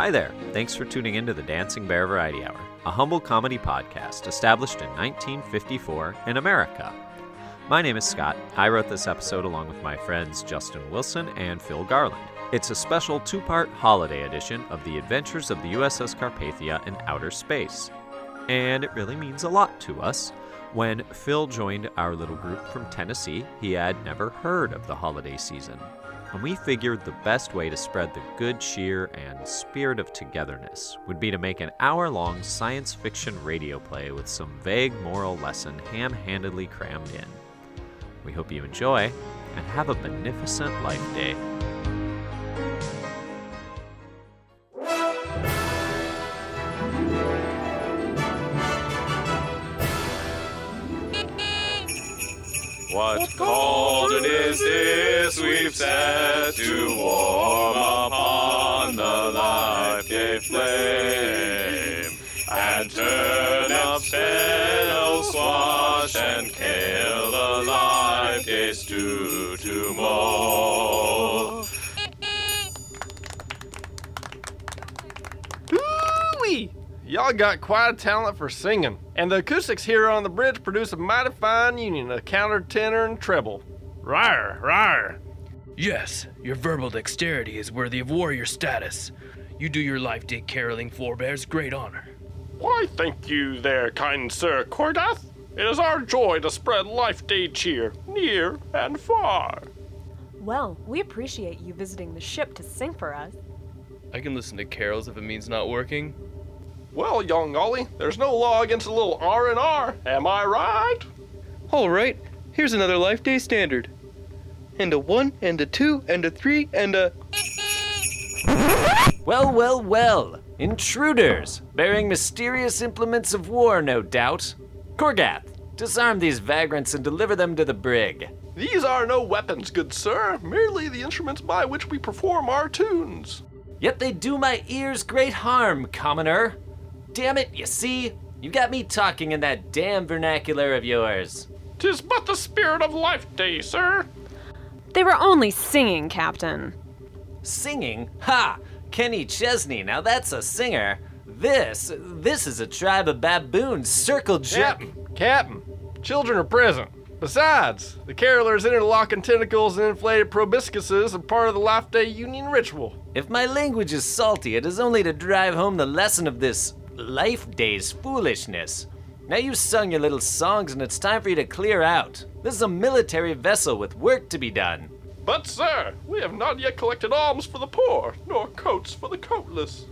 Hi there. Thanks for tuning in to the Dancing Bear Variety Hour, a humble comedy podcast established in 1954 in America. My name is Scott. I wrote this episode along with my friends Justin Wilson and Phil Garland. It's a special two part holiday edition of the adventures of the USS Carpathia in outer space. And it really means a lot to us. When Phil joined our little group from Tennessee, he had never heard of the holiday season. And we figured the best way to spread the good cheer and spirit of togetherness would be to make an hour long science fiction radio play with some vague moral lesson ham handedly crammed in. We hope you enjoy and have a beneficent life day. What cauldron is this we've set to warm upon the life day flame? And turn up fennel, squash, and kale the life day stew to mold. Y'all got quite a talent for singing, and the acoustics here on the bridge produce a mighty fine union of counter, tenor, and treble. Rar, rar. Yes, your verbal dexterity is worthy of warrior status. You do your life day caroling forebears great honor. Why, thank you there, kind Sir Korgath. It is our joy to spread life day cheer near and far. Well, we appreciate you visiting the ship to sing for us. I can listen to carols if it means not working. Well, young Ollie, there's no law against a little R and R, am I right? All right, here's another Life Day standard. And a one, and a two, and a three, and a. Well, well, well. Intruders, bearing mysterious implements of war, no doubt. Korgath, disarm these vagrants and deliver them to the brig. These are no weapons, good sir, merely the instruments by which we perform our tunes. Yet they do my ears great harm, commoner. Damn it, you see? You got me talking in that damn vernacular of yours. Tis but the spirit of life day, sir. They were only singing, Captain. Singing? Ha! Kenny Chesney, now that's a singer. This, this is a tribe of baboons circle jerk. Captain, Captain, children are present. Besides, the carolers' interlocking tentacles and inflated proboscises are part of the Life Day Union ritual. If my language is salty, it is only to drive home the lesson of this life day's foolishness. Now you've sung your little songs and it's time for you to clear out. This is a military vessel with work to be done. But, sir, we have not yet collected alms for the poor, nor coats for the coatless.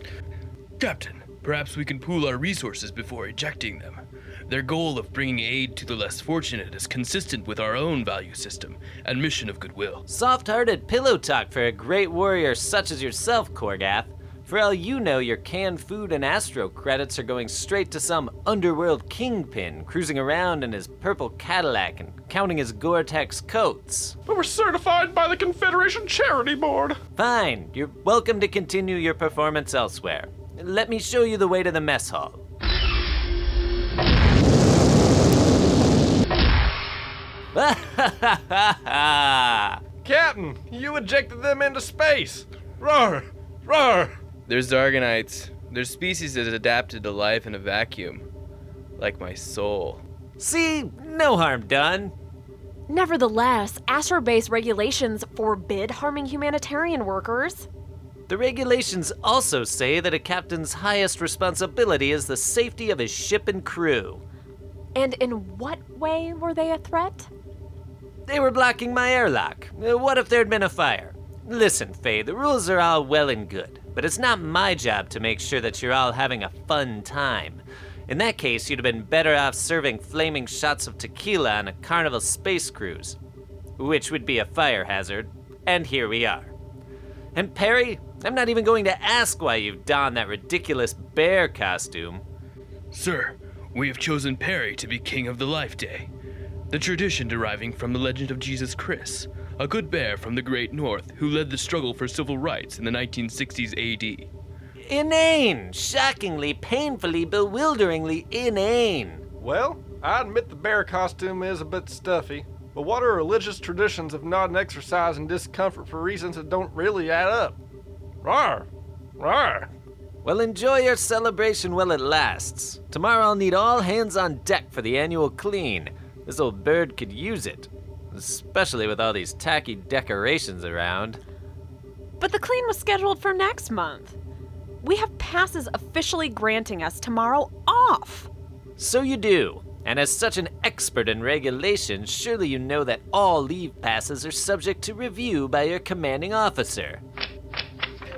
Captain, perhaps we can pool our resources before ejecting them. Their goal of bringing aid to the less fortunate is consistent with our own value system and mission of goodwill. Soft hearted pillow talk for a great warrior such as yourself, Korgath. For all you know, your canned food and Astro credits are going straight to some underworld kingpin cruising around in his purple Cadillac and counting his Gore-Tex coats. But we're certified by the Confederation Charity Board. Fine, you're welcome to continue your performance elsewhere. Let me show you the way to the mess hall. Captain, you ejected them into space. Roar, roar. There's Dargonites. Their species is adapted to life in a vacuum. Like my soul. See, no harm done. Nevertheless, Astrobase regulations forbid harming humanitarian workers. The regulations also say that a captain's highest responsibility is the safety of his ship and crew. And in what way were they a threat? They were blocking my airlock. Uh, What if there'd been a fire? Listen, Faye, the rules are all well and good, but it's not my job to make sure that you're all having a fun time. In that case, you'd have been better off serving flaming shots of tequila on a carnival space cruise, which would be a fire hazard, and here we are. And Perry, I'm not even going to ask why you've donned that ridiculous bear costume. Sir, we have chosen Perry to be king of the Life Day. The tradition deriving from the legend of Jesus Christ, a good bear from the Great North who led the struggle for civil rights in the 1960s AD. Inane! Shockingly, painfully, bewilderingly inane. Well, I admit the bear costume is a bit stuffy, but what are religious traditions if not an exercise in discomfort for reasons that don't really add up? Rawr! Rawr! Well, enjoy your celebration while it lasts. Tomorrow I'll need all hands on deck for the annual clean. This old bird could use it, especially with all these tacky decorations around. But the clean was scheduled for next month. We have passes officially granting us tomorrow off. So you do. And as such an expert in regulations, surely you know that all leave passes are subject to review by your commanding officer.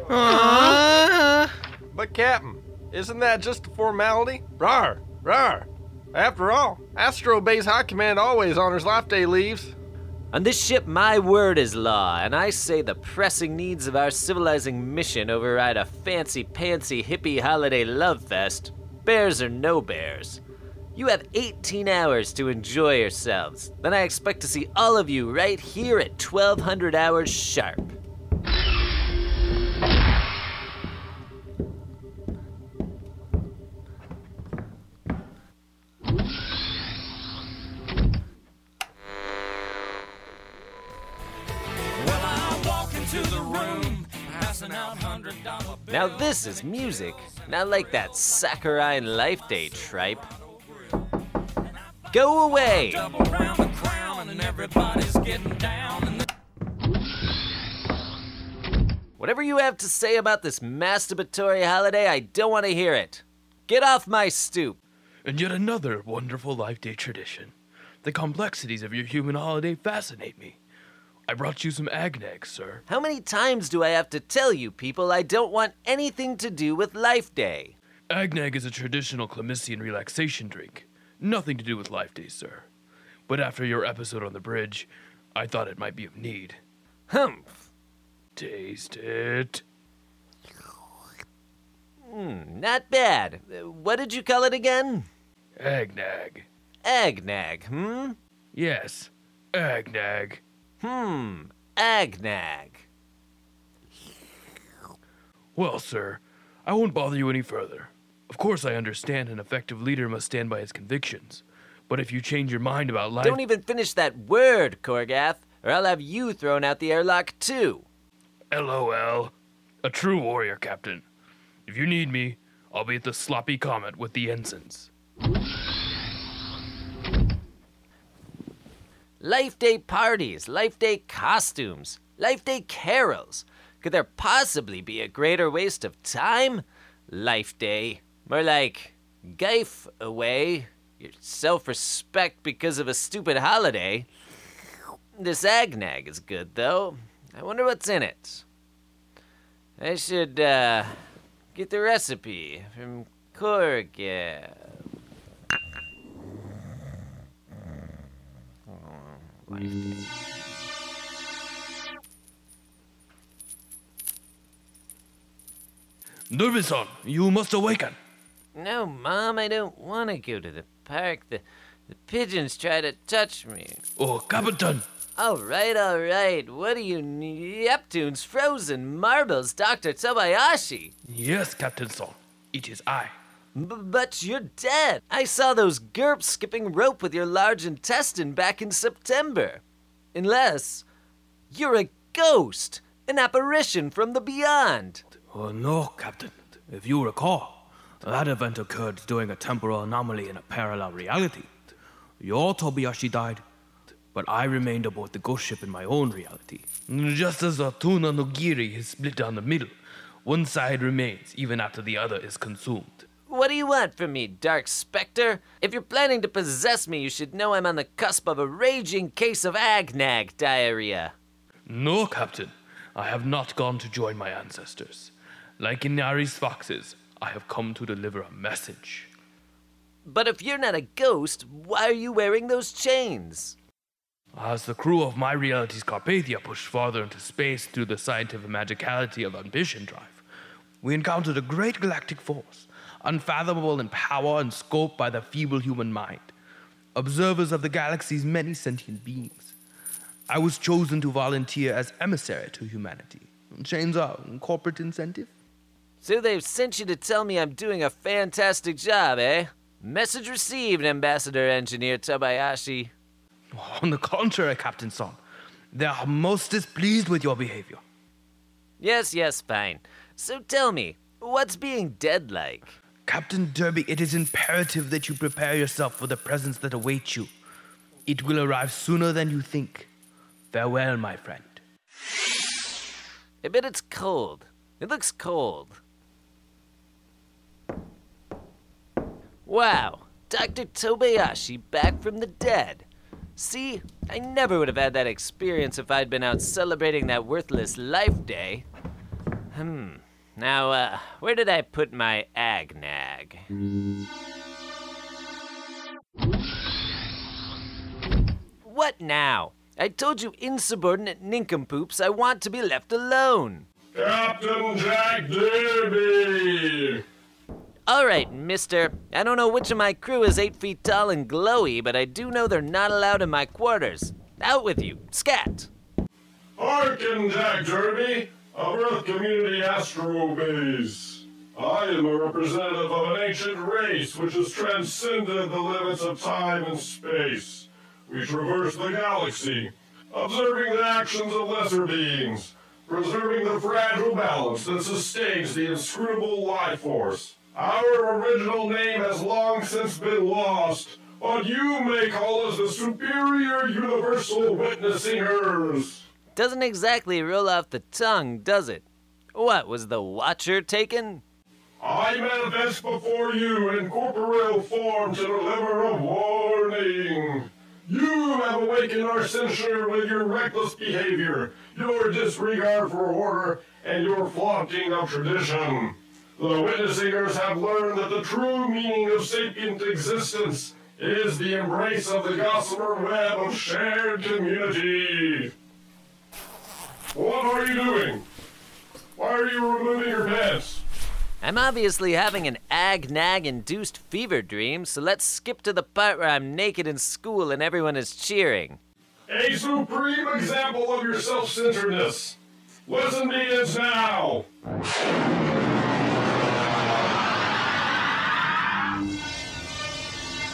But, Captain, isn't that just a formality? Rar, rar. After all, Astro Base High Command always honors Life Day leaves. On this ship, my word is law, and I say the pressing needs of our civilizing mission override a fancy pantsy hippie holiday love fest. Bears or no bears. You have 18 hours to enjoy yourselves. Then I expect to see all of you right here at 1200 hours sharp. This is music, not like that saccharine Life Day tripe. Go away! Whatever you have to say about this masturbatory holiday, I don't want to hear it. Get off my stoop. And yet another wonderful Life Day tradition. The complexities of your human holiday fascinate me. I brought you some agnag, sir. How many times do I have to tell you people I don't want anything to do with Life Day? Agnag is a traditional Clemician relaxation drink. Nothing to do with Life Day, sir. But after your episode on the bridge, I thought it might be of need. Humph. Taste it. Hmm, not bad. What did you call it again? Agnag. Agnag, hmm? Yes, Agnag. Hmm, Agnag. Well, sir, I won't bother you any further. Of course, I understand an effective leader must stand by his convictions. But if you change your mind about life. Don't even finish that word, Korgath, or I'll have you thrown out the airlock too. LOL. A true warrior, Captain. If you need me, I'll be at the Sloppy Comet with the ensigns. Life Day parties, Life Day costumes, Life Day carols. Could there possibly be a greater waste of time? Life Day. More like gife away your self respect because of a stupid holiday. This Agnag is good, though. I wonder what's in it. I should, uh, get the recipe from Korgath. Nervison, you must awaken. No, Mom, I don't want to go to the park. The, the pigeons try to touch me. Oh, Captain. All right, all right. What are you need? Neptune's frozen marbles, Dr. Tobayashi. Yes, Captain Son. It is I. B- but you're dead. I saw those GURPS skipping rope with your large intestine back in September. Unless you're a ghost, an apparition from the beyond. Oh, no, Captain. If you recall, that event occurred during a temporal anomaly in a parallel reality. Your Tobayashi died, but I remained aboard the ghost ship in my own reality. Just as the tuna nigiri is split down the middle, one side remains even after the other is consumed. What do you want from me, Dark Spectre? If you're planning to possess me, you should know I'm on the cusp of a raging case of Agnag diarrhea. No, Captain. I have not gone to join my ancestors. Like Inari's foxes, I have come to deliver a message. But if you're not a ghost, why are you wearing those chains? As the crew of my reality's Carpathia pushed farther into space through the scientific magicality of ambition drive, we encountered a great galactic force, unfathomable in power and scope by the feeble human mind, observers of the galaxy's many sentient beings. I was chosen to volunteer as emissary to humanity. Chains are corporate incentive. So they've sent you to tell me I'm doing a fantastic job, eh? Message received, Ambassador Engineer Tobayashi. On the contrary, Captain Son, they are most displeased with your behavior. Yes, yes, fine. So tell me, What's being dead like? Captain Derby, it is imperative that you prepare yourself for the presence that awaits you. It will arrive sooner than you think. Farewell, my friend. I bet it's cold. It looks cold. Wow, Dr. Tobayashi back from the dead. See, I never would have had that experience if I'd been out celebrating that worthless life day. Hmm. Now, uh, where did I put my agnag? What now? I told you insubordinate nincompoops I want to be left alone. Captain Jack Derby! All right, mister. I don't know which of my crew is eight feet tall and glowy, but I do know they're not allowed in my quarters. Out with you. Scat. Hearken, Jack Derby, of Earth Community Astro Base. I am a representative of an ancient race which has transcended the limits of time and space. We traverse the galaxy, observing the actions of lesser beings, preserving the fragile balance that sustains the inscrutable life force. Our original name has long since been lost, but you may call us the Superior Universal Witnessingers. Doesn't exactly roll off the tongue, does it? What, was the Watcher taken? I manifest before you in corporeal form to deliver a warning. You have awakened our censure with your reckless behavior, your disregard for order, and your flaunting of tradition. The witnessingers have learned that the true meaning of sapient existence is the embrace of the gossamer web of shared community. What are you doing? Why are you removing your pants? I'm obviously having an ag nag induced fever dream, so let's skip to the part where I'm naked in school and everyone is cheering. A supreme example of your self centeredness. Listen to this now.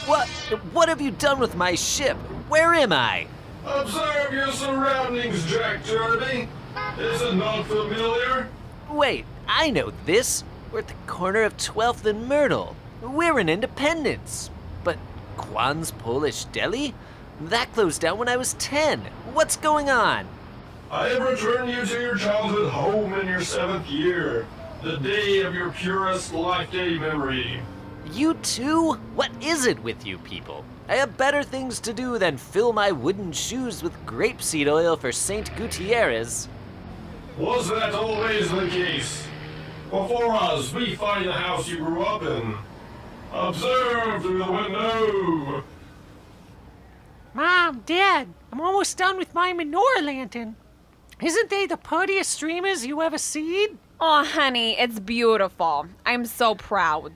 What? What have you done with my ship? Where am I? Observe your surroundings, Jack Derby. Is it not familiar? Wait, I know this. We're at the corner of 12th and Myrtle. We're in Independence. But Kwan's Polish Deli? That closed down when I was 10. What's going on? I have returned you to your childhood home in your seventh year, the day of your purest life day memory. You too? What is it with you people? I have better things to do than fill my wooden shoes with grapeseed oil for St. Gutierrez. Was that always the case? Before us, we find the house you grew up in. Observe through the window. Mom, Dad, I'm almost done with my menorah lantern. Isn't they the puttiest streamers you ever seen? Oh, honey, it's beautiful. I'm so proud.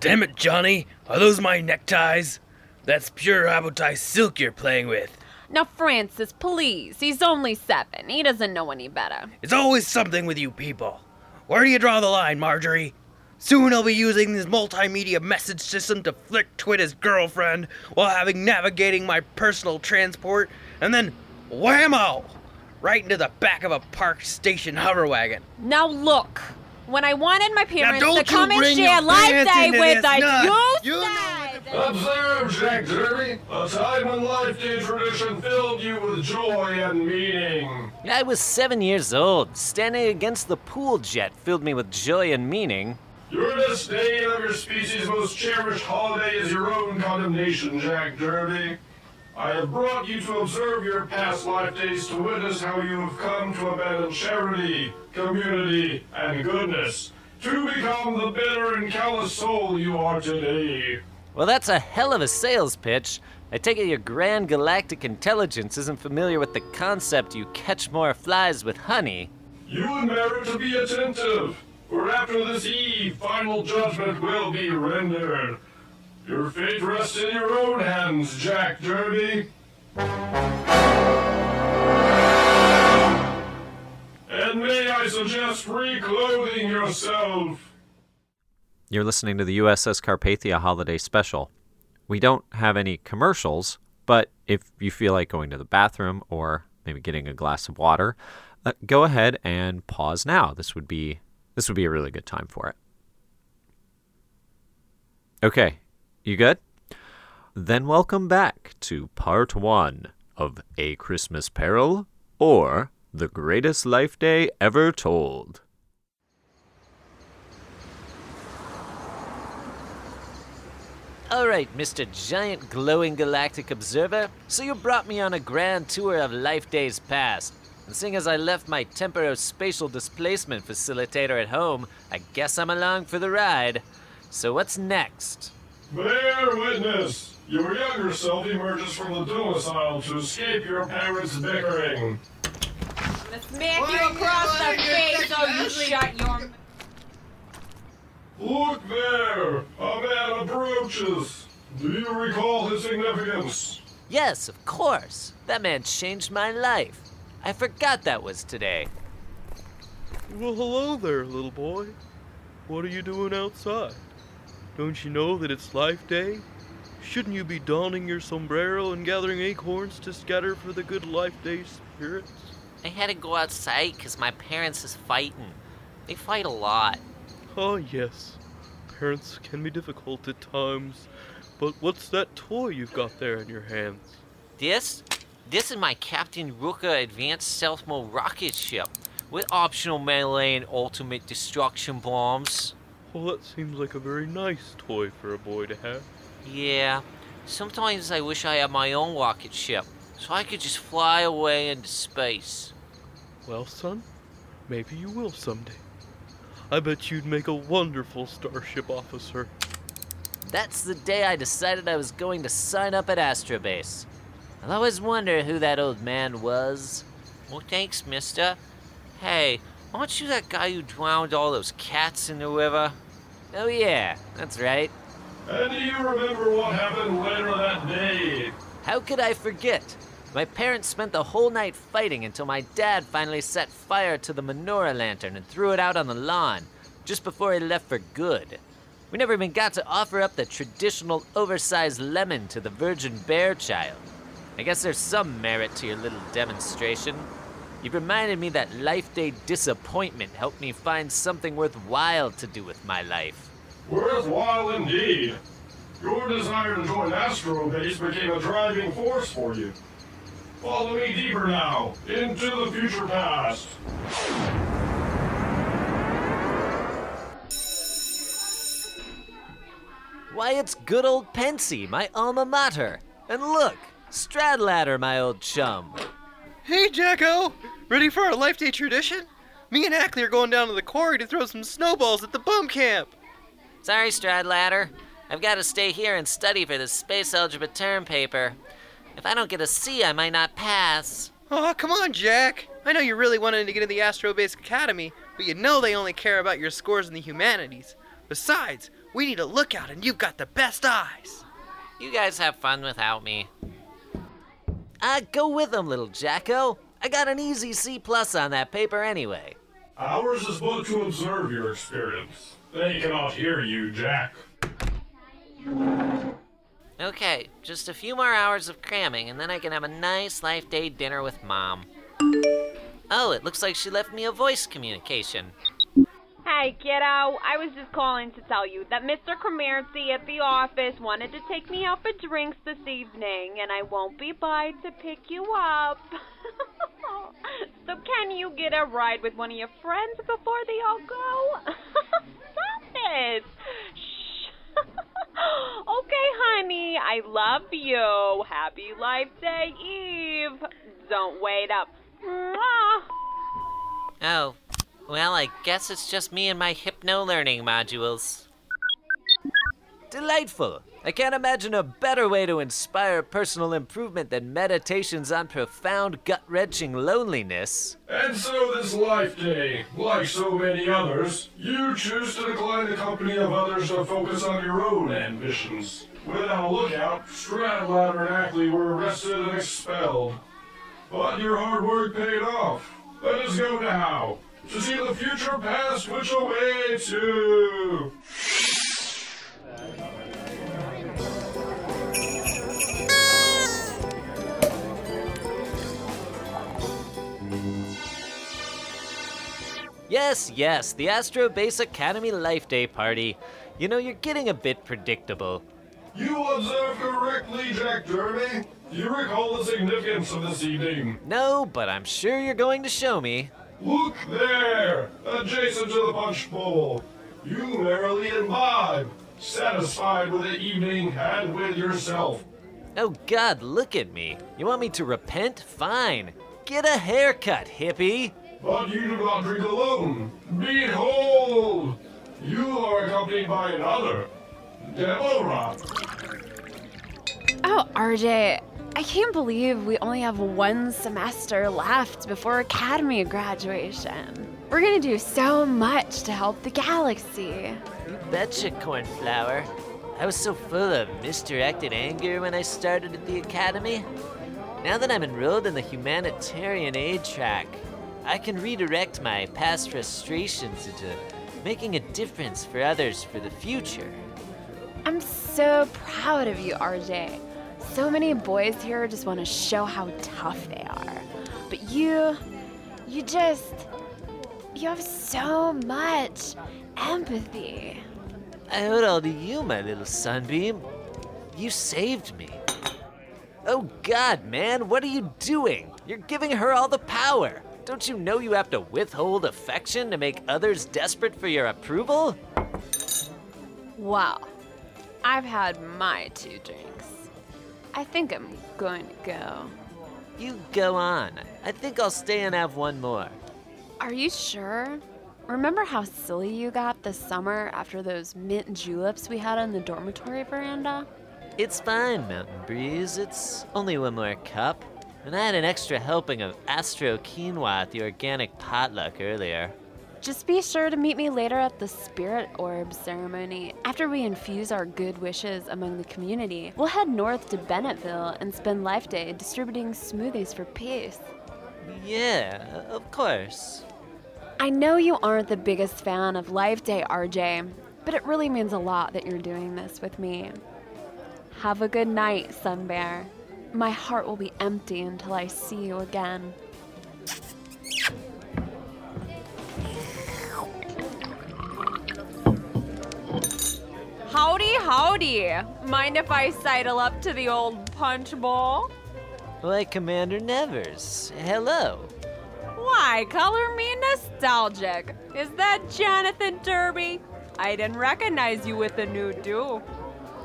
Damn it, Johnny. Are those my neckties? That's pure Abotai silk you're playing with. Now, Francis, please. He's only seven. He doesn't know any better. It's always something with you people. Where do you draw the line, Marjorie? Soon I'll be using this multimedia message system to flick twit his girlfriend while having navigating my personal transport, and then whammo! Right into the back of a park station hover wagon. Now, look. When I wanted my parents to come and share Life Day with us, you, You said. Observe, Jack Derby, a time when life day tradition filled you with joy and meaning. I was seven years old. Standing against the pool jet filled me with joy and meaning. Your disdain of your species' most cherished holiday is your own condemnation, Jack Derby. I have brought you to observe your past life days to witness how you have come to abandon charity, community, and goodness, to become the bitter and callous soul you are today. Well, that's a hell of a sales pitch. I take it your grand galactic intelligence isn't familiar with the concept you catch more flies with honey. You would merit to be attentive, for after this eve, final judgment will be rendered. Your fate rests in your own hands, Jack Derby. And may I suggest reclothing yourself? You're listening to the USS Carpathia Holiday Special. We don't have any commercials, but if you feel like going to the bathroom or maybe getting a glass of water, uh, go ahead and pause now. This would be this would be a really good time for it. Okay, you good? Then welcome back to part one of A Christmas Peril or The Greatest Life Day Ever Told. All right, Mr. Giant Glowing Galactic Observer. So you brought me on a grand tour of life days past. And seeing as I left my temporospatial displacement facilitator at home, I guess I'm along for the ride. So what's next? Bear witness! Your younger self emerges from the domicile to escape your parents' bickering. Smack you across the face so you shut your. Look there! A man approaches! Do you recall his significance? Yes, of course. That man changed my life. I forgot that was today. Well, hello there, little boy. What are you doing outside? Don't you know that it's Life Day? Shouldn't you be donning your sombrero and gathering acorns to scatter for the good Life Day spirits? I had to go outside 'cause my parents is fighting. They fight a lot. Ah, yes. Parents can be difficult at times. But what's that toy you've got there in your hands? This? This is my Captain Rooker Advanced Stealth Mode rocket ship with optional melee and ultimate destruction bombs. Well, that seems like a very nice toy for a boy to have. Yeah, sometimes I wish I had my own rocket ship so I could just fly away into space. Well, son, maybe you will someday. I bet you'd make a wonderful starship officer. That's the day I decided I was going to sign up at Astrobase. I'll always wonder who that old man was. Well, thanks, mister. Hey, aren't you that guy who drowned all those cats in the river? Oh, yeah, that's right. And do you remember what happened later that day? How could I forget? My parents spent the whole night fighting until my dad finally set fire to the menorah lantern and threw it out on the lawn, just before he left for good. We never even got to offer up the traditional oversized lemon to the virgin bear child. I guess there's some merit to your little demonstration. You've reminded me that Life Day disappointment helped me find something worthwhile to do with my life. Worthwhile indeed. Your desire to join Astrobase became a driving force for you. Follow me deeper now, into the future past. Why, it's good old Pencey, my alma mater. And look, Stradlater, my old chum. Hey, Jacko! Ready for our Life Day tradition? Me and Ackley are going down to the quarry to throw some snowballs at the bum camp. Sorry, Stradlater. I've got to stay here and study for this space algebra term paper. If I don't get a C, I might not pass. Oh, come on, Jack. I know you really wanted to get into the Astro Astrobase Academy, but you know they only care about your scores in the humanities. Besides, we need a lookout, and you've got the best eyes. You guys have fun without me. Ah, go with them, little Jacko. I got an easy C plus on that paper anyway. Ours is but to observe your experience. They cannot hear you, Jack. Okay, just a few more hours of cramming, and then I can have a nice Life Day dinner with Mom. Oh, it looks like she left me a voice communication. Hey, kiddo. I was just calling to tell you that Mr. Cromarty at the office wanted to take me out for drinks this evening, and I won't be by to pick you up. so can you get a ride with one of your friends before they all go? Stop it. Shh. okay, honey. I love you. Happy Life Day Eve. Don't wait up. Oh, well, I guess it's just me and my hypno learning modules. Delightful. I can't imagine a better way to inspire personal improvement than meditations on profound, gut wrenching loneliness. And so this life day, like so many others, you choose to decline the company of others to focus on your own ambitions. Without a lookout, Stradlater and Ackley were arrested and expelled. But your hard work paid off. Let us go now to see the future past which awaits you. Yes, yes, the Astro Base Academy Life Day party. You know, you're getting a bit predictable. You observe correctly, Jack Derby. Do you recall the significance of this evening? No, but I'm sure you're going to show me. Look there, adjacent to the punch bowl. You merrily imbibe, satisfied with the evening and with yourself. Oh God, look at me. You want me to repent? Fine. Get a haircut, hippie. But you do not drink alone. Behold! You are accompanied by another, Deborah. Oh, RJ, I can't believe we only have one semester left before Academy graduation. We're gonna do so much to help the galaxy. You betcha, Cornflower. I was so full of misdirected anger when I started at the Academy. Now that I'm enrolled in the humanitarian aid track, I can redirect my past frustrations into making a difference for others for the future. I'm so proud of you, RJ. So many boys here just want to show how tough they are. But you, you just, you have so much empathy. I owe it all to you, my little sunbeam. You saved me. Oh God, man, what are you doing? You're giving her all the power. Don't you know you have to withhold affection to make others desperate for your approval? Well, I've had my two drinks. I think I'm going to go. You go on. I think I'll stay and have one more. Are you sure? Remember how silly you got this summer after those mint juleps we had on the dormitory veranda? It's fine, Mountain Breeze. It's only one more cup. And I had an extra helping of Astro Quinoa at the organic potluck earlier. Just be sure to meet me later at the Spirit Orb ceremony. After we infuse our good wishes among the community, we'll head north to Bennettville and spend Life Day distributing smoothies for peace. Yeah, of course. I know you aren't the biggest fan of Life Day, RJ, but it really means a lot that you're doing this with me. Have a good night, Sun Bear. My heart will be empty until I see you again. Howdy, howdy. Mind if I sidle up to the old punch bowl? Why, Commander Nevers. Hello. Why, color me nostalgic. Is that Jonathan Derby? I didn't recognize you with the new do.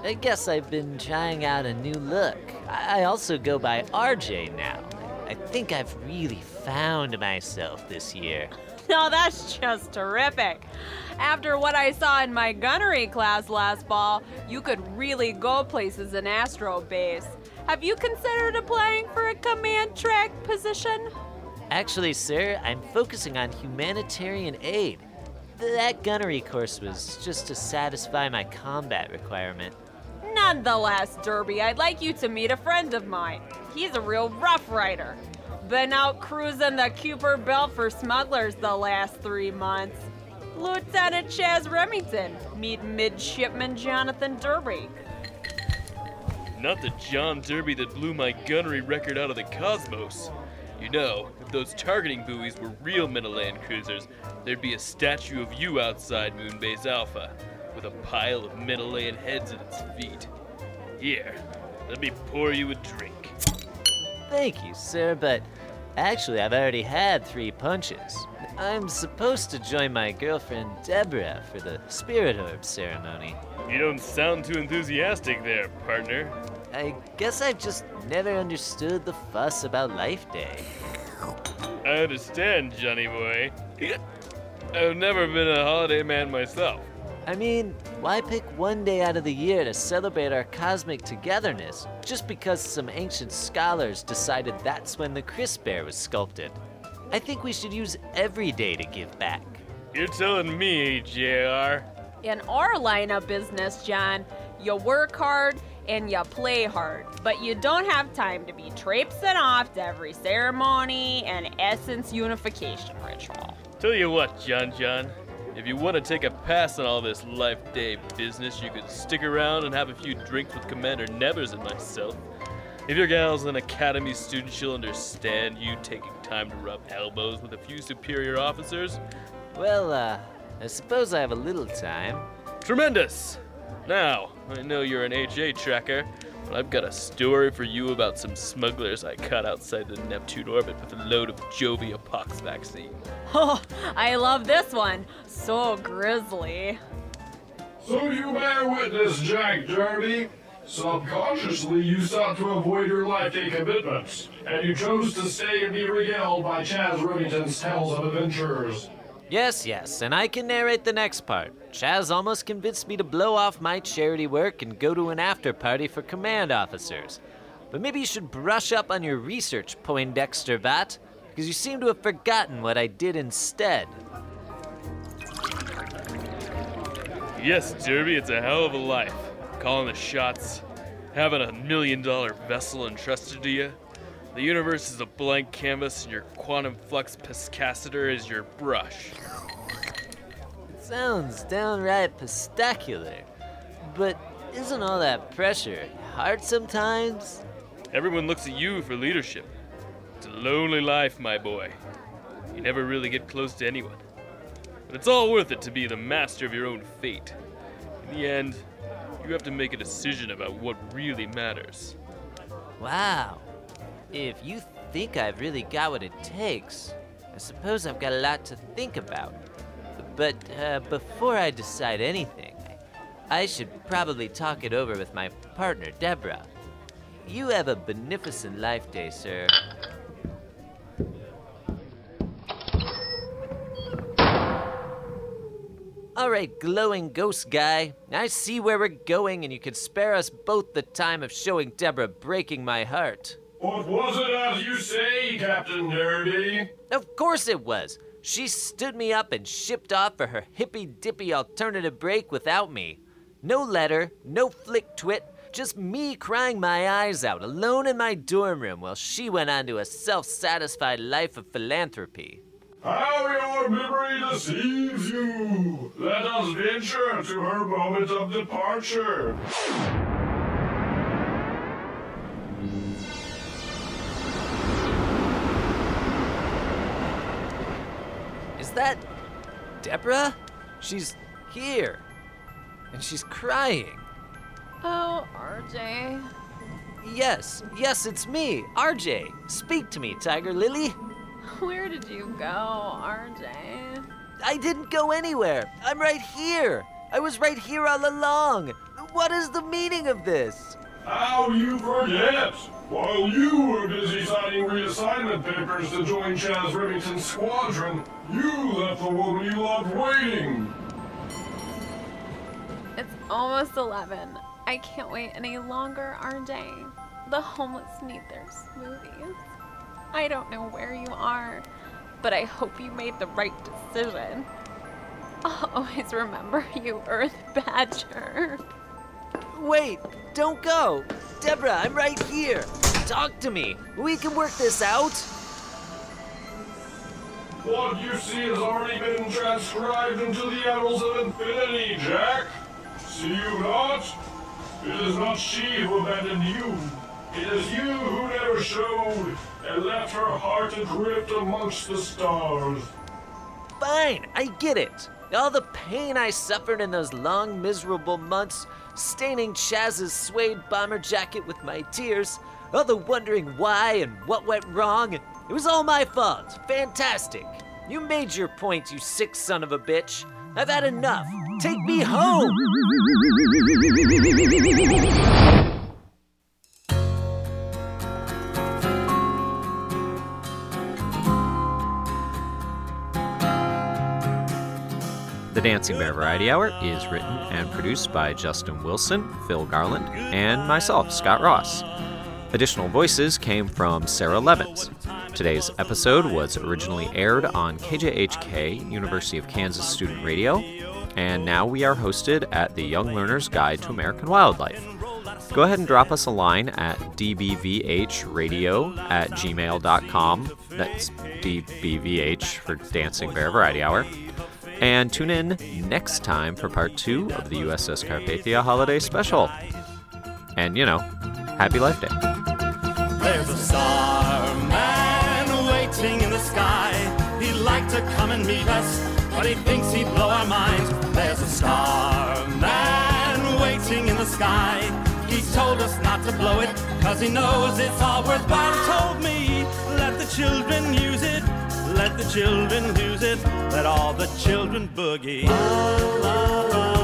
I guess I've been trying out a new look. I I also go by RJ now. I think I've really found myself this year. No, that's just terrific. After what I saw in my gunnery class last fall, you could really go places in Astro Base. Have you considered applying for a command track position? Actually, sir, I'm focusing on humanitarian aid. That gunnery course was just to satisfy my combat requirement. Nonetheless, Derby, I'd like you to meet a friend of mine. He's a real rough rider. Been out cruising the Kuiper Belt for smugglers the last three months. Lieutenant Chaz Remington, meet Midshipman Jonathan Derby. Not the John Derby that blew my gunnery record out of the cosmos. You know, if those targeting buoys were real Metaland cruisers, there'd be a statue of you outside Moonbase Alpha, with a pile of Metaland heads at its feet. Here, let me pour you a drink. Thank you, sir, but actually, I've already had three punches. I'm supposed to join my girlfriend Deborah for the Spirit Orb ceremony. You don't sound too enthusiastic there, partner. I guess I've just never understood the fuss about Life Day. I understand, Johnny boy. I've never been a holiday man myself. I mean, why pick one day out of the year to celebrate our cosmic togetherness just because some ancient scholars decided that's when the Chris Bear was sculpted? I think we should use every day to give back. You're telling me, JR. In our line of business, John, you work hard and you play hard, but you don't have time to be traipsing off to every ceremony and essence unification ritual. Tell you what, John John. If you want to take a pass on all this Life Day business, you could stick around and have a few drinks with Commander Nevers and myself. If your gal's an academy student, she'll understand you taking time to rub elbows with a few superior officers. Well, uh, I suppose I have a little time. Tremendous! Now, I know you're an HA tracker, but I've got a story for you about some smugglers I caught outside the Neptune orbit with a load of Jovia pox vaccine. Oh, I love this one. So grisly. So you bear witness, Jack Derby. Subconsciously, you sought to avoid your life day commitments, and you chose to stay and be regaled by Chaz Remington's tales of adventures. Yes, yes, and I can narrate the next part. Chaz almost convinced me to blow off my charity work and go to an after party for command officers. But maybe you should brush up on your research, Poindexter Vat, because you seem to have forgotten what I did instead. Yes, Derby, it's a hell of a life. Calling the shots, having a million dollar vessel entrusted to you. The universe is a blank canvas, and your quantum flux pescacitor is your brush. It sounds downright pistacular, but isn't all that pressure hard sometimes? Everyone looks at you for leadership. It's a lonely life, my boy. You never really get close to anyone. But it's all worth it to be the master of your own fate. In the end, you have to make a decision about what really matters. Wow. If you think I've really got what it takes, I suppose I've got a lot to think about. But uh, before I decide anything, I should probably talk it over with my partner, Deborah. You have a beneficent life day, sir. All right, glowing ghost guy. I see where we're going, and you could spare us both the time of showing Deborah breaking my heart. What was it as you say, Captain Derby? Of course it was. She stood me up and shipped off for her hippy dippy alternative break without me. No letter, no flick twit, just me crying my eyes out alone in my dorm room while she went on to a self satisfied life of philanthropy. How your memory deceives you! Let us venture to her moment of departure. That Deborah? She's here. And she's crying. Oh, RJ. Yes, yes, it's me, RJ. Speak to me, Tiger Lily. Where did you go, RJ? I didn't go anywhere. I'm right here. I was right here all along. What is the meaning of this? How you forget? While you were busy signing reassignment papers to join Chaz Remington's squadron, you left the woman you loved waiting. It's almost 11. I can't wait any longer, RJ. The homeless need their smoothies. I don't know where you are, but I hope you made the right decision. I'll always remember you, Earth Badger. Wait, don't go. Deborah, I'm right here. Talk to me. We can work this out. What you see has already been transcribed into the annals of infinity, Jack. See you not? It is not she who abandoned you. It is you who never showed and left her heart adrift amongst the stars. Fine, I get it. All the pain I suffered in those long, miserable months, staining Chaz's suede bomber jacket with my tears, all the wondering why and what went wrong. It was all my fault. Fantastic. You made your point, you sick son of a bitch. I've had enough. Take me home. The Dancing Bear Variety Hour is written and produced by Justin Wilson, Phil Garland, and myself, Scott Ross. Additional voices came from Sarah Levins. Today's episode was originally aired on KJHK, University of Kansas Student Radio, and now we are hosted at the Young Learner's Guide to American Wildlife. Go ahead and drop us a line at dbvhradio at gmail.com. That's dbvh for Dancing Bear Variety Hour. And tune in next time for part two of the USS Carpathia Holiday Special. And, you know, happy Life Day. There's a star man waiting in the sky. He'd like to come and meet us, but he thinks he'd blow our minds. There's a star man waiting in the sky. He told us not to blow it, cause he knows it's all worthwhile. Told me, let the children use it let the children use it, let all the children boogie. La, la, la.